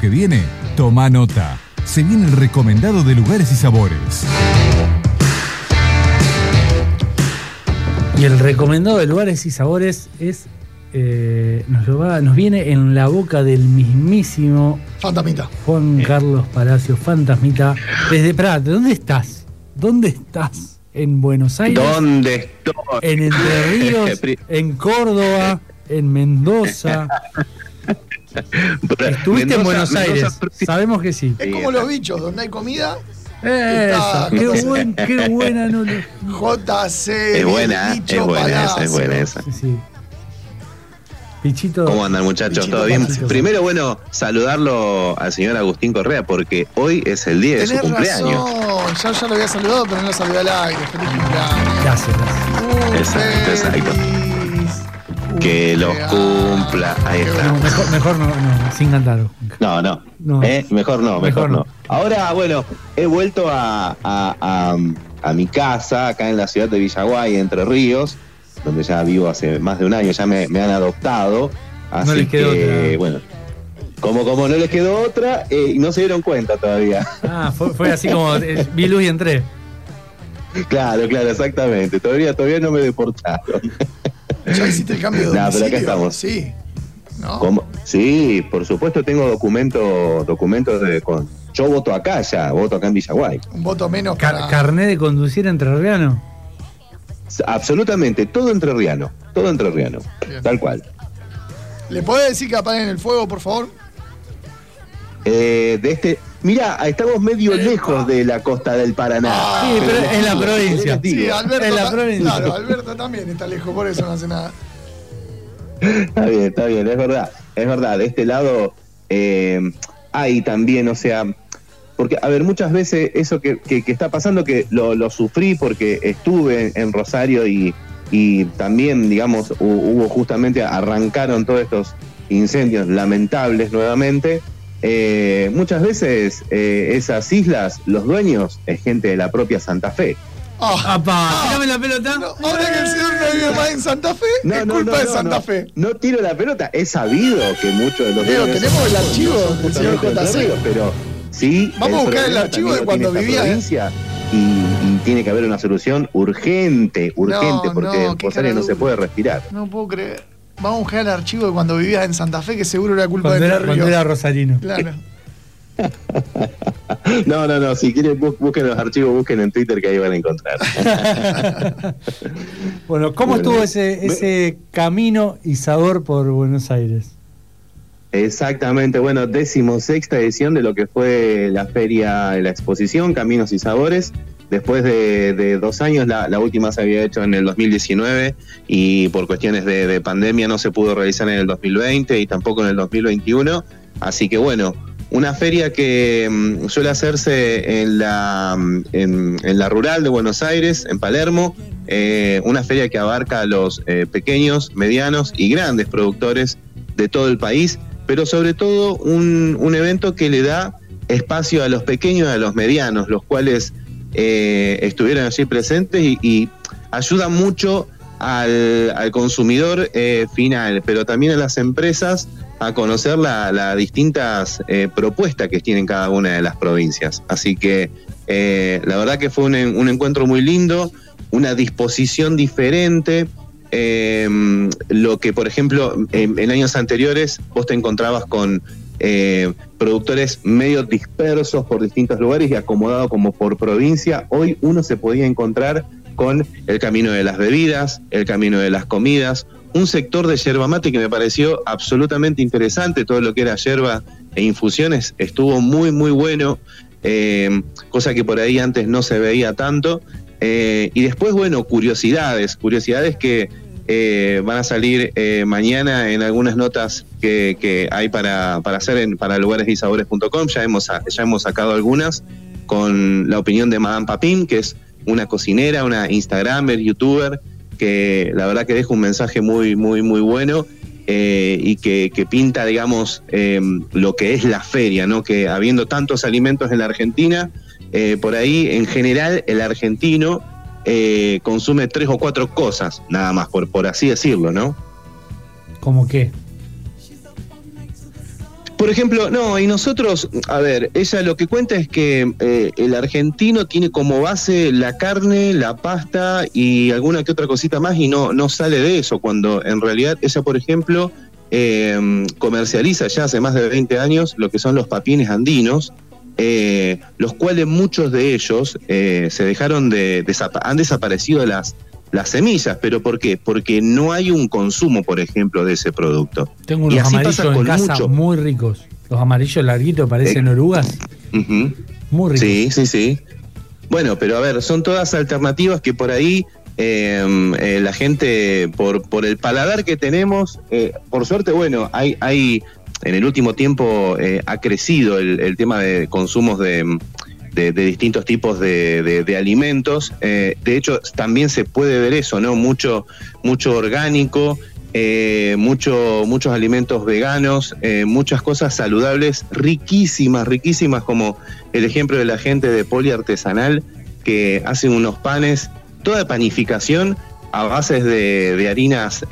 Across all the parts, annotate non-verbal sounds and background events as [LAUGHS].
que viene, toma nota. Se viene el recomendado de lugares y sabores. Y el recomendado de lugares y sabores es. eh, nos, lo va- nos viene en la boca del mismísimo Fantasmita. Juan Carlos Palacio, fantasmita. Desde Prat, ¿dónde estás? ¿Dónde estás? ¿En Buenos Aires? ¿Dónde estoy? ¿En Entre Ríos? [LAUGHS] Pri- ¿En Córdoba? ¿En Mendoza? [LAUGHS] ¿Estuviste en Buenos Mendoza- Aires? Sabemos que sí. Es como los bichos, donde hay comida. Eso, qué, buen, qué buena no lo- JC. Es buena, es buena esa, es buena esa. Sí, sí. Pichito. ¿Cómo andan muchachos? Pichito, ¿Todo bien? Pichito. Primero, bueno, saludarlo al señor Agustín Correa porque hoy es el día de su cumpleaños. razón. Ya, ya lo había saludado, pero no lo saludé al aire. Feliz cumpleaños. Gracias, gracias. Exacto, exacto. Feliz Que los cumpla. Ahí está. No, mejor, mejor no, no, sin cantar. No, no. No. ¿Eh? Mejor no, mejor, Mejor no. no. Ahora, bueno, he vuelto a, a- a- a mi casa, acá en la ciudad de Villaguay, Entre Ríos, donde ya vivo hace más de un año, ya me, me han adoptado. Así les quedó que, otra. bueno, como, como no les quedó otra, eh, y no se dieron cuenta todavía. Ah, fue, fue así como [LAUGHS] eh, vi luz y entré. claro, claro, exactamente. Todavía, todavía no me deportaron. ¿Ya hiciste el cambio de [LAUGHS] Nah, pero acá domicilio? estamos. Sí. ¿No? ¿Cómo? Sí, por supuesto tengo documentos, documentos de con. Yo voto acá ya, voto acá en Villaguay. Un voto menos Car- para... carné de conducir entrerriano. Absolutamente, todo entrerriano, todo entrerriano, Bien. tal cual. ¿Le podés decir que apaguen el fuego, por favor? Eh, de este, mira, estamos medio lejos de la costa del Paraná. Ah, Sí, pero les es la provincia. Sí, Alberto, en la provincia. claro, Alberto también está lejos, por eso no hace nada. Está bien, está bien, es verdad, es verdad. De este lado eh, hay también, o sea, porque, a ver, muchas veces eso que, que- que está pasando, que lo, lo sufrí porque estuve en Rosario y, y también, digamos, hu- hubo justamente, arrancaron todos estos incendios lamentables nuevamente. Eh, muchas veces eh, esas islas, los dueños es gente de la propia Santa Fe. Ah, ¡Apa! ¡Tírame la pelota! no, ahora que el señor no vive más en Santa Fe, es culpa de Santa no. Fe. No tiro la pelota. Es sabido que muchos de los dueños tenemos el archivo no del señor JC. pero sí. Vamos a buscar el archivo de cuando vivía, ¿eh? provincia Y, y tiene que haber una solución urgente, urgente, No, porque no, en Rosario no se puede respirar. No puedo creer. Vamos a buscar el archivo de cuando vivías en Santa Fe, que seguro era culpa Cuando de cuando Ríos. era rosarino. Claro. [LAUGHS] No, no, no. Si quieren, busquen los archivos, busquen en Twitter que ahí van a encontrar. [LAUGHS] Bueno, ¿cómo Bueno, estuvo ese, ese camino y sabor por Buenos Aires? Exactamente, bueno, decimosexta edición de lo que fue la feria, la exposición Caminos y Sabores. Después de, dos años, la, la última se había hecho en el 2019 y por cuestiones de, de pandemia no se pudo realizar en el 2020 y tampoco en el 2021. Así que bueno, una feria que mm, suele hacerse en la, mm, en la rural de Buenos Aires, en Palermo, eh, una feria que abarca a los eh, pequeños, medianos y grandes productores de todo el país, pero sobre todo un, un evento que le da espacio a los pequeños y a los medianos, los cuales eh, estuvieron allí presentes y, y ayuda mucho al, consumidor eh, final, pero también a las empresas a conocer las la distintas eh, propuestas que tienen cada una de las provincias. Así que la verdad que fue un, encuentro muy lindo, una disposición diferente. lo que, por ejemplo, en, en años anteriores vos te encontrabas con eh, productores medio dispersos por distintos lugares y acomodados como por provincia. Hoy uno se podía encontrar con el camino de las bebidas, el camino de las comidas, un sector de yerba mate que me pareció absolutamente interesante, todo lo que era yerba e infusiones estuvo muy, muy bueno, eh, cosa que por ahí antes no se veía tanto. Eh, y después, bueno, curiosidades, curiosidades que eh, van a salir eh, mañana en algunas notas que, hay para, hacer en, para lugaresysabores.com. Ya hemos, ya hemos sacado algunas con la opinión de Madame Papín, que es una cocinera, una Instagramer, youtuber, que la verdad que deja un mensaje muy, muy, muy bueno eh, y que, que, pinta, digamos, eh, lo que es la feria, ¿no? Que habiendo tantos alimentos en la Argentina, eh, por ahí, en general, el argentino eh, consume tres o cuatro cosas, nada más, por, por así decirlo, ¿no? ¿Cómo qué? Por ejemplo, no, y nosotros, a ver, ella lo que cuenta es que eh, el argentino tiene como base la carne, la pasta y alguna que otra cosita más y no, no sale de eso, cuando en realidad ella, por ejemplo, eh, comercializa ya hace más de 20 años lo que son los papines andinos, eh, los cuales muchos de ellos se dejaron de, han desaparecido las las semillas, pero ¿por qué? Porque no hay un consumo, por ejemplo, de ese producto. Tengo unos amarillos en casa muy ricos. Los amarillos larguitos parecen eh, orugas. Muy ricos. Sí, sí, sí. Bueno, pero a ver, son todas alternativas que por ahí eh, la gente, por, por el paladar que tenemos, eh, por suerte, bueno, hay, hay en el último tiempo ha crecido el tema de consumos de de, distintos tipos de, alimentos. Eh, de hecho, también se puede ver eso, ¿no? Mucho, mucho orgánico, eh, mucho, muchos alimentos veganos, eh, muchas cosas saludables, riquísimas, riquísimas, como el ejemplo de la gente de Poli Artesanal, que hacen unos panes, toda panificación a bases de, de harinas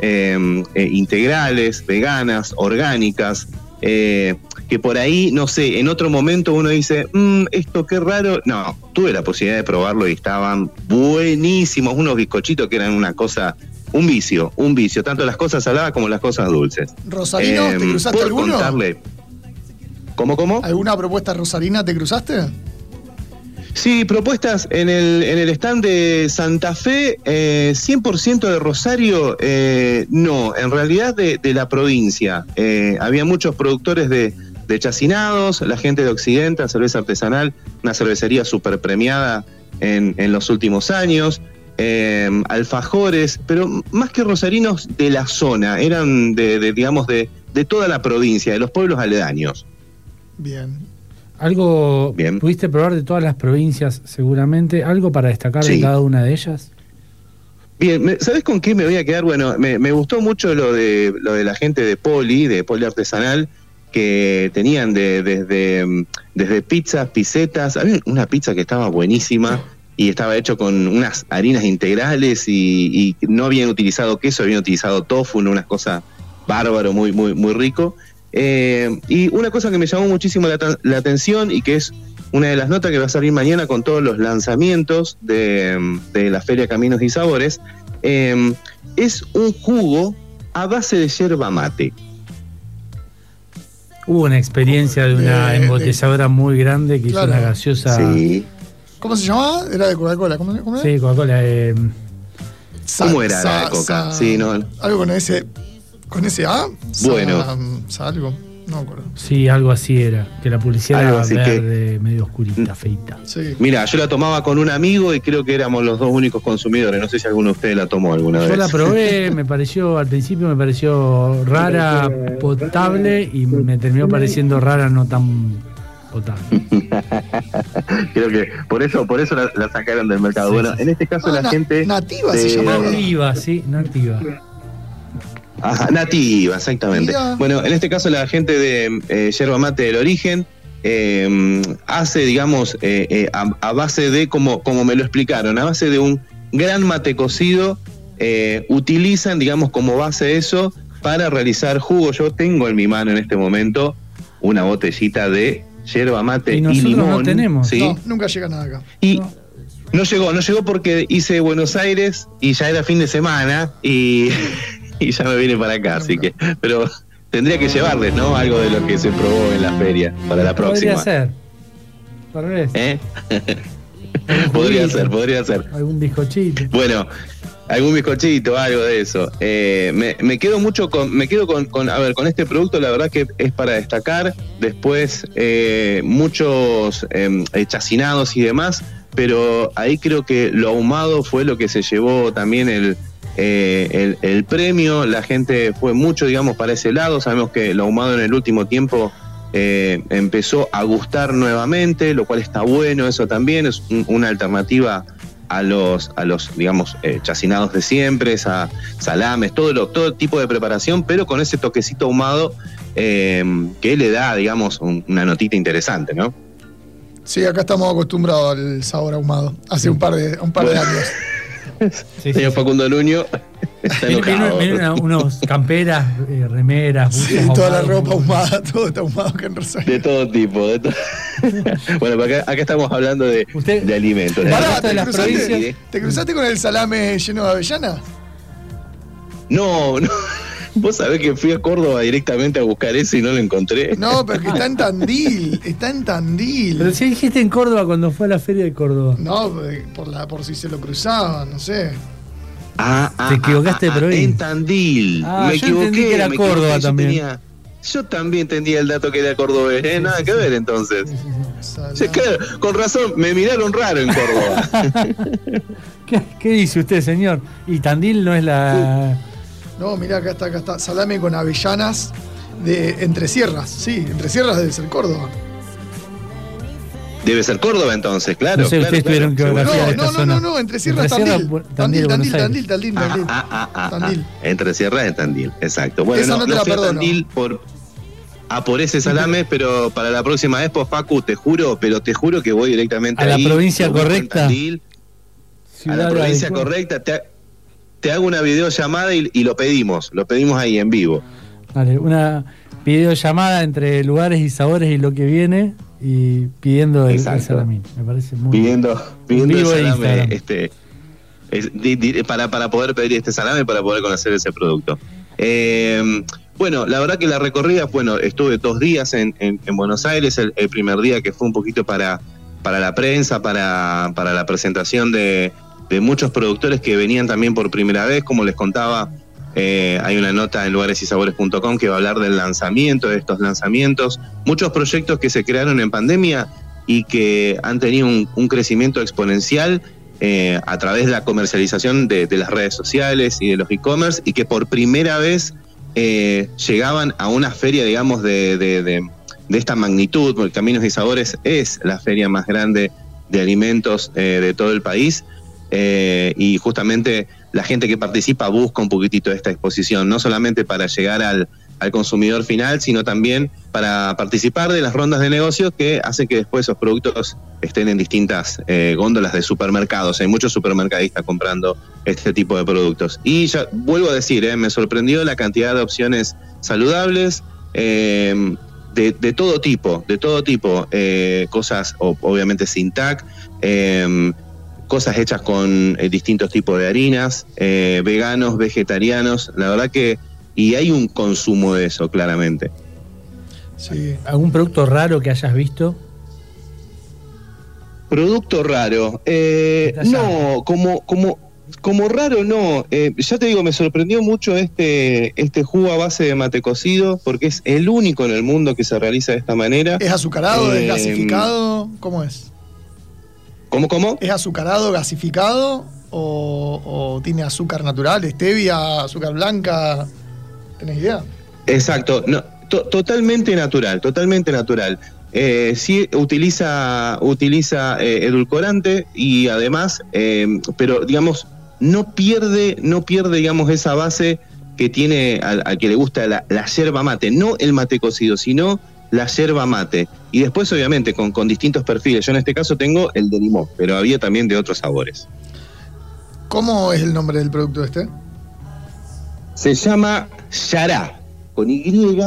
integrales, veganas, orgánicas, eh, que por ahí, no sé, en otro momento uno dice, mmm, esto qué raro. No, tuve la posibilidad de probarlo y estaban buenísimos, unos bizcochitos que eran una cosa, un vicio, un vicio, tanto las cosas saladas como las cosas dulces. ¿Rosarino? ¿Te em, cruzaste alguno? Contarle. ¿Cómo, cómo? ¿Alguna propuesta rosarina te cruzaste? Sí, propuestas en el, en el stand de Santa Fe, 100% eh, de Rosario, eh, no, en realidad de, la provincia. Eh, había muchos productores de, chacinados, la gente de Occidente, cerveza artesanal, una cervecería súper premiada en, los últimos años. alfajores, pero más que rosarinos de la zona, eran de, digamos, de, de toda la provincia, de los pueblos aledaños. Bien, ¿Algo pudiste probar de todas las provincias seguramente? ¿Algo para destacar de cada una de ellas? Bien, ¿sabes con qué me voy a quedar? Bueno, me, gustó mucho lo de, lo de la gente de Poli, de Poli Artesanal, que tenían de, desde, desde pizzas, pisetas. Había una pizza que estaba buenísima y estaba hecho con unas harinas integrales y, y no habían utilizado queso, habían utilizado tofu, unas cosas bárbaro, muy, muy, muy rico. Eh, y una cosa que me llamó muchísimo la, atención y que es una de las notas que va a salir mañana con todos los lanzamientos de, la Feria Caminos y Sabores, eh, es un jugo a base de yerba mate. Hubo una experiencia de una embotelladora muy grande que hizo una gaseosa. ¿Cómo se llamaba? Era de Coca-Cola. ¿Cómo, era? Sí, Coca-Cola. Eh... ¿Cómo era la de Coca? Sí, no. Algo con ese ¿Con ese A? Bueno. algo. No acuerdo. Sí, algo así era. Que la publicidad era verde, medio oscurita, feita. Mira, yo la tomaba con un amigo y creo que éramos los dos únicos consumidores. No sé si alguno de ustedes la tomó alguna vez. Yo la probé, [LAUGHS] me pareció, al principio me pareció rara, potable y me terminó pareciendo rara, no tan potable. [LAUGHS] creo que por eso, por eso la, sacaron del mercado. bueno, en este caso la gente. Nativa se llamaba. Nativa, sí, nativa nativa, exactamente. Bueno, en este caso la gente de eh, Yerba Mate del Origen eh, hace, digamos, eh, a, base de, como, como me lo explicaron, a base de un gran mate cocido, utilizan, digamos, como base eso para realizar jugo. Yo tengo en mi mano en este momento una botellita de yerba mate y, limón. No tenemos. ¿sí? nunca llega nada acá. Y no llegó, no llegó porque hice Buenos Aires y ya era fin de semana y [LAUGHS] y ya me vine para acá, así que. Pero tendría que llevarles, ¿no? Algo de lo que se probó en la feria para la próxima. [LAUGHS] Podría ser. ¿Eh? podría ser, podría ser. Algún bizcochito. Bueno, algún bizcochito, algo de eso. Eh, me, quedo mucho con, me quedo con, a ver, con este producto, la verdad que es para destacar. Después, eh, muchos eh, chacinados y demás, pero ahí creo que lo ahumado fue lo que se llevó también el, eh, el, premio, la gente fue mucho, digamos, para ese lado. Sabemos que lo ahumado en el último tiempo eh, empezó a gustar nuevamente, lo cual está bueno, eso también es una alternativa a los, a los digamos, eh, chacinados de siempre, a salames, todo, lo, todo tipo de preparación, pero con ese toquecito ahumado que le da, digamos, una notita interesante, ¿no? Sí, acá estamos acostumbrados al sabor ahumado, hace un par de, un par de años. [LAUGHS] Sí, Señor Facundo Nuño está enojado. Miren, unos camperas, eh, remeras, sí, toda la ropa ahumada, todo está ahumado que en Rosario. De todo tipo. De [LAUGHS] bueno, acá, acá, estamos hablando de, de alimentos. ¿te, cruzaste, ¿te cruzaste con el salame lleno de avellana? No, no. Vos sabés que fui a Córdoba directamente a buscar eso y no lo encontré. No, pero que está en Tandil, está en Tandil. Pero si dijiste en Córdoba cuando fue a la feria de Córdoba. No, por, la, por si se lo cruzaban, no sé. Ah, ah, Te equivocaste, ah, pero ah, En Tandil. me equivoqué. que era Córdoba también. Yo, también entendía el dato que era Córdoba. ¿eh? Nada que ver entonces. con razón, me miraron raro en Córdoba. [LAUGHS] ¿Qué, ¿Qué, dice usted, señor? Y Tandil no es la. [LAUGHS] No, mira, acá está, acá está. Salame con avellanas de Entre Sierras. Sí, Entre Sierras debe ser Córdoba. Debe ser Córdoba entonces, claro. No sé, ustedes tuvieron que no, no, no, no, no, Entre Sierras, Tandil. Tandil, Tandil, Tandil, Tandil, Tandil. Ah, ah, ah, Tandil. Entre Sierras de Tandil, exacto. Bueno, Esa no, no, te la Tandil por, a por ese salame, pero para la próxima vez, pues Facu, te juro, pero te juro que voy directamente a la provincia correcta. Tandil, a la provincia correcta. Te, te hago una videollamada y, y lo pedimos, lo pedimos ahí en vivo. Vale, una videollamada entre lugares y sabores y lo que viene y pidiendo el, salamín. Me parece muy Pidiendo, pidiendo el salame, este, para, para poder pedir este salame, para poder conocer ese producto. Eh, bueno, la verdad que la recorrida, bueno, estuve dos días en, en, Buenos Aires, el, el, primer día que fue un poquito para, para la prensa, para, para la presentación de, de muchos productores que venían también por primera vez, como les contaba, eh, hay una nota en lugaresysabores.com que va a hablar del lanzamiento, de estos lanzamientos, muchos proyectos que se crearon en pandemia y que han tenido un, crecimiento exponencial eh, a través de la comercialización de, las redes sociales y de los e-commerce y que por primera vez eh, llegaban a una feria, digamos, de, de, esta magnitud, porque Caminos y Sabores es la feria más grande de alimentos de todo el país eh, y justamente la gente que participa busca un poquitito esta exposición, no solamente para llegar al, consumidor final, sino también para participar de las rondas de negocios que hacen que después esos productos estén en distintas eh, góndolas de supermercados. Hay muchos supermercadistas comprando este tipo de productos. Y ya vuelvo a decir, eh, me sorprendió la cantidad de opciones saludables. de, de, todo tipo, de todo tipo, cosas obviamente sin TAC, cosas hechas con eh, distintos tipos de harinas, eh, veganos, vegetarianos, la verdad que, y hay un consumo de eso, claramente. Sí. ¿Algún producto raro que hayas visto? Producto raro. Eh, no, como, como, como raro no. ya te digo, me sorprendió mucho este, este jugo a base de mate cocido, porque es el único en el mundo que se realiza de esta manera. ¿Es azucarado? ¿Es gasificado? ¿Cómo es? ¿Cómo, cómo? ¿Es azucarado, gasificado o, tiene azúcar natural, stevia, azúcar blanca? ¿Tenés idea? Exacto, no, totalmente natural, totalmente natural. Eh, sí utiliza, utiliza eh, edulcorante y además, eh, pero digamos, no pierde, no pierde, digamos, esa base que tiene al, que le gusta la, la yerba mate, no el mate cocido, sino la yerba mate. Y después, obviamente, con, con distintos perfiles. Yo en este caso tengo el de limón, pero había también de otros sabores. ¿Cómo es el nombre del producto este? Se llama Yará, con Y,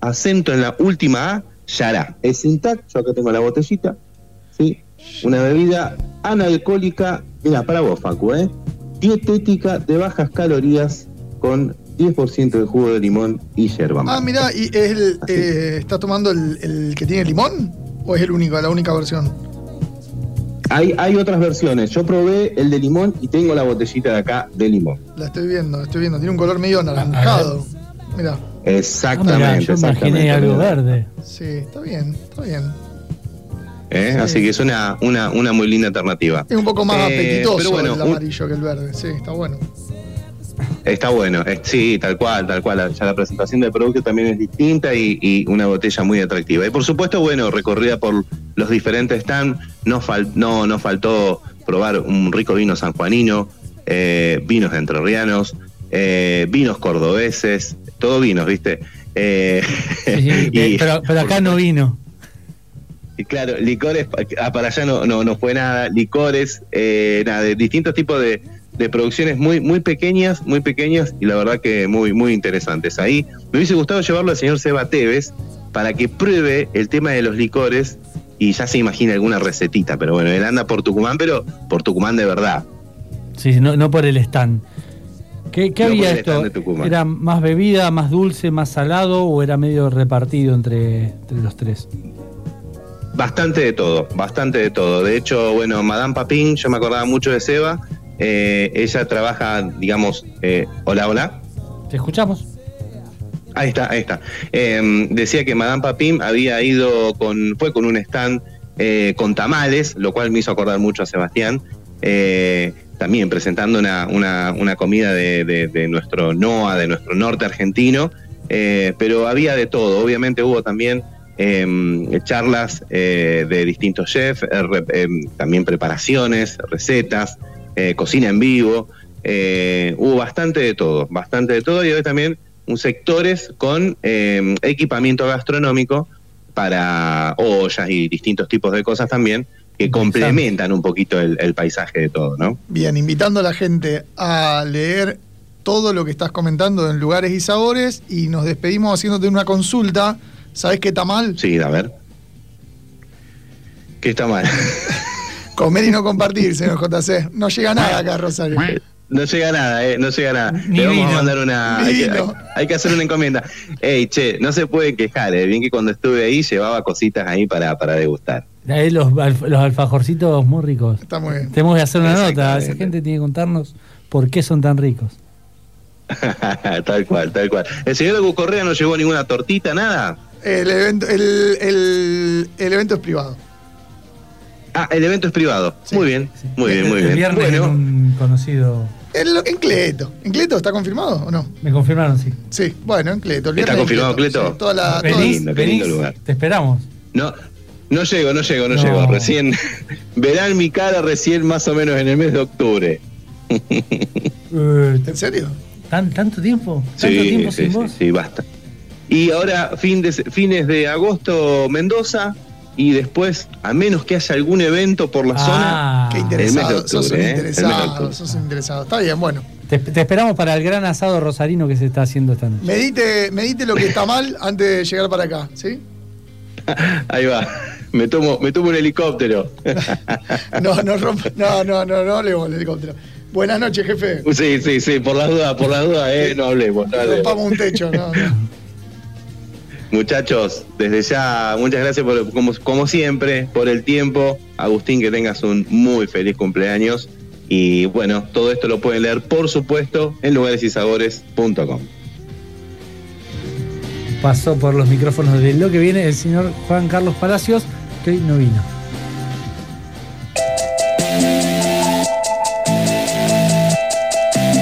acento en la última A, Yará. Es intact, yo acá tengo la botellita, ¿sí? Una bebida analcohólica, mira, para vos, Facu, ¿eh? Dietética de bajas calorías con 10% de jugo de limón y yerba Ah, mira, ¿y es el, eh, está tomando el, que tiene limón? ¿O es el único, la única versión? Hay, hay otras versiones. Yo probé el de limón y tengo la botellita de acá de limón. La estoy viendo, estoy viendo. Tiene un color medio anaranjado. Mira. Exactamente. Ah, yo imaginé algo verde. Sí, está bien, está bien. ¿Eh? Así que es una, una, una, muy linda alternativa. Es un poco más eh, apetitoso el amarillo que el verde. Sí, está bueno. Está bueno, sí, tal cual, tal cual. Ya la presentación del producto también es distinta y, una botella muy atractiva. Y por supuesto, bueno, recorrida por los diferentes stands, no, no, no faltó probar un rico vino sanjuanino, eh, vinos entrerrianos, eh, vinos cordobeses, todo vinos, ¿viste? Eh, [LAUGHS] pero, acá no vino. Y claro, licores, ah, para allá no, no, no fue nada, licores, nada, de distintos tipos de, de producciones muy, muy pequeñas, muy pequeñas y la verdad que muy, muy interesantes. Ahí me hubiese gustado llevarlo al señor Seba Tevez para que pruebe el tema de los licores y ya se imagina alguna recetita, pero bueno, él anda por Tucumán, pero por Tucumán de verdad. Sí, no, no por el stand. ¿Qué, qué No había esto? ¿Era más bebida, más dulce, más salado o era medio repartido entre, entre los tres? Bastante de todo, bastante de todo. De hecho, bueno, Madame Papín, yo me acordaba mucho de Seba. Eh, ella trabaja, digamos, eh, hola, hola. ¿Te escuchamos? Ahí está, ahí está. Eh, decía que Madame Papim había ido con, fue con un stand eh, con tamales, lo cual me hizo acordar mucho a Sebastián. eh, también presentando una, una- una comida de, de- de nuestro NOA, de nuestro norte argentino. eh, pero había de todo. Obviamente hubo también eh, charlas eh, de distintos chefs, eh, re- eh, también preparaciones, recetas, eh, cocina en vivo. eh, hubo bastante de todo, bastante de todo. Y hoy también un sectores con eh, equipamiento gastronómico para ollas y distintos tipos de cosas también que complementan un poquito el, el paisaje de todo, ¿no? Bien, invitando a la gente a leer todo lo que estás comentando en lugares y sabores y nos despedimos haciéndote una consulta. ¿Sabes qué está mal? Sí, a ver. ¿Qué está mal? [LAUGHS] Comer y no compartir, señor JC. No llega nada acá, Rosario. No llega nada, eh, no llega nada. Ni Le vamos vino. a mandar una. Hay que, vino. hay- hay que hacer una encomienda. Ey, che, no se puede quejar, eh. Bien que cuando estuve ahí llevaba cositas ahí para, para degustar. Ahí los, los alfajorcitos muy ricos. Está muy bien. Tenemos que hacer una nota. Esa gente tiene que contarnos por qué son tan ricos. [LAUGHS] tal cual, tal cual. ¿El señor de Correa no llevó ninguna tortita, nada? El evento, el, el- el evento es privado. Ah, el evento es privado. Sí, muy bien, muy bien, muy El bien. en Bueno, un conocido. En, en Cleto. ¿En Cleto está confirmado o no? Me confirmaron, sí. Sí, bueno, en Cleto. el ¿Está en confirmado Cleto? Sí, toda la, toda- Venís, lindo, qué lindo lugar. Te esperamos. no, no llego, no llego, no, No. llego. Recién [LAUGHS] verán mi cara recién más o menos en el mes de octubre. Eh, ¿En serio? ¿tan, ¿Tanto tiempo? ¿Tanto Sí, tiempo sí, sin sí, vos? sí, basta. Y ahora, fin de, fines de agosto, Mendoza. Y después, a menos que haya algún evento por la zona, Ah, Qué El interesado. de sos un ¿eh? Interesado. Sos un interesado. Está bien, bueno. te, te esperamos para el gran asado rosarino que se está haciendo esta noche. Medite, medite lo que está mal antes de llegar para acá, ¿sí? [LAUGHS] ahí va. Me tomo, me tomo un helicóptero. [LAUGHS] No, no rompa. No, no, no, no hablemos del helicóptero. Buenas noches, jefe. sí, sí, sí, por las dudas, por las dudas, eh, no hablemos. no hablemos. Rompamos un techo, no, no. Muchachos, desde ya, muchas gracias por, como, siempre por el tiempo. Agustín, que tengas un muy feliz cumpleaños. Y bueno, todo esto lo pueden leer, por supuesto, en lugaresysabores.com. Pasó por los micrófonos de lo que viene el señor Juan Carlos Palacios, que no vino.